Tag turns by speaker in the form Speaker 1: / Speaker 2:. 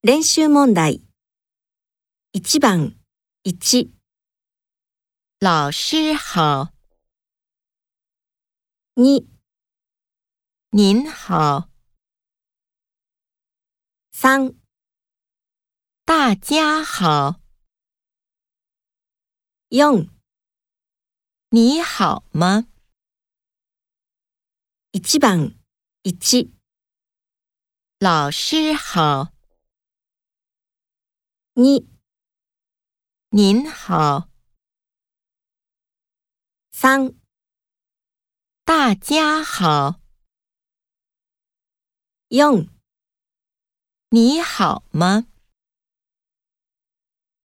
Speaker 1: 练习问题。一番一，
Speaker 2: 老师好。
Speaker 1: 二，
Speaker 2: 您好。
Speaker 1: 三，
Speaker 2: 大家好。
Speaker 1: 用，
Speaker 2: 你好吗？
Speaker 1: 一番一，
Speaker 2: 老师好。
Speaker 1: 你，
Speaker 2: 您好。
Speaker 1: 三，
Speaker 2: 大家好。
Speaker 1: 用，
Speaker 2: 你好吗？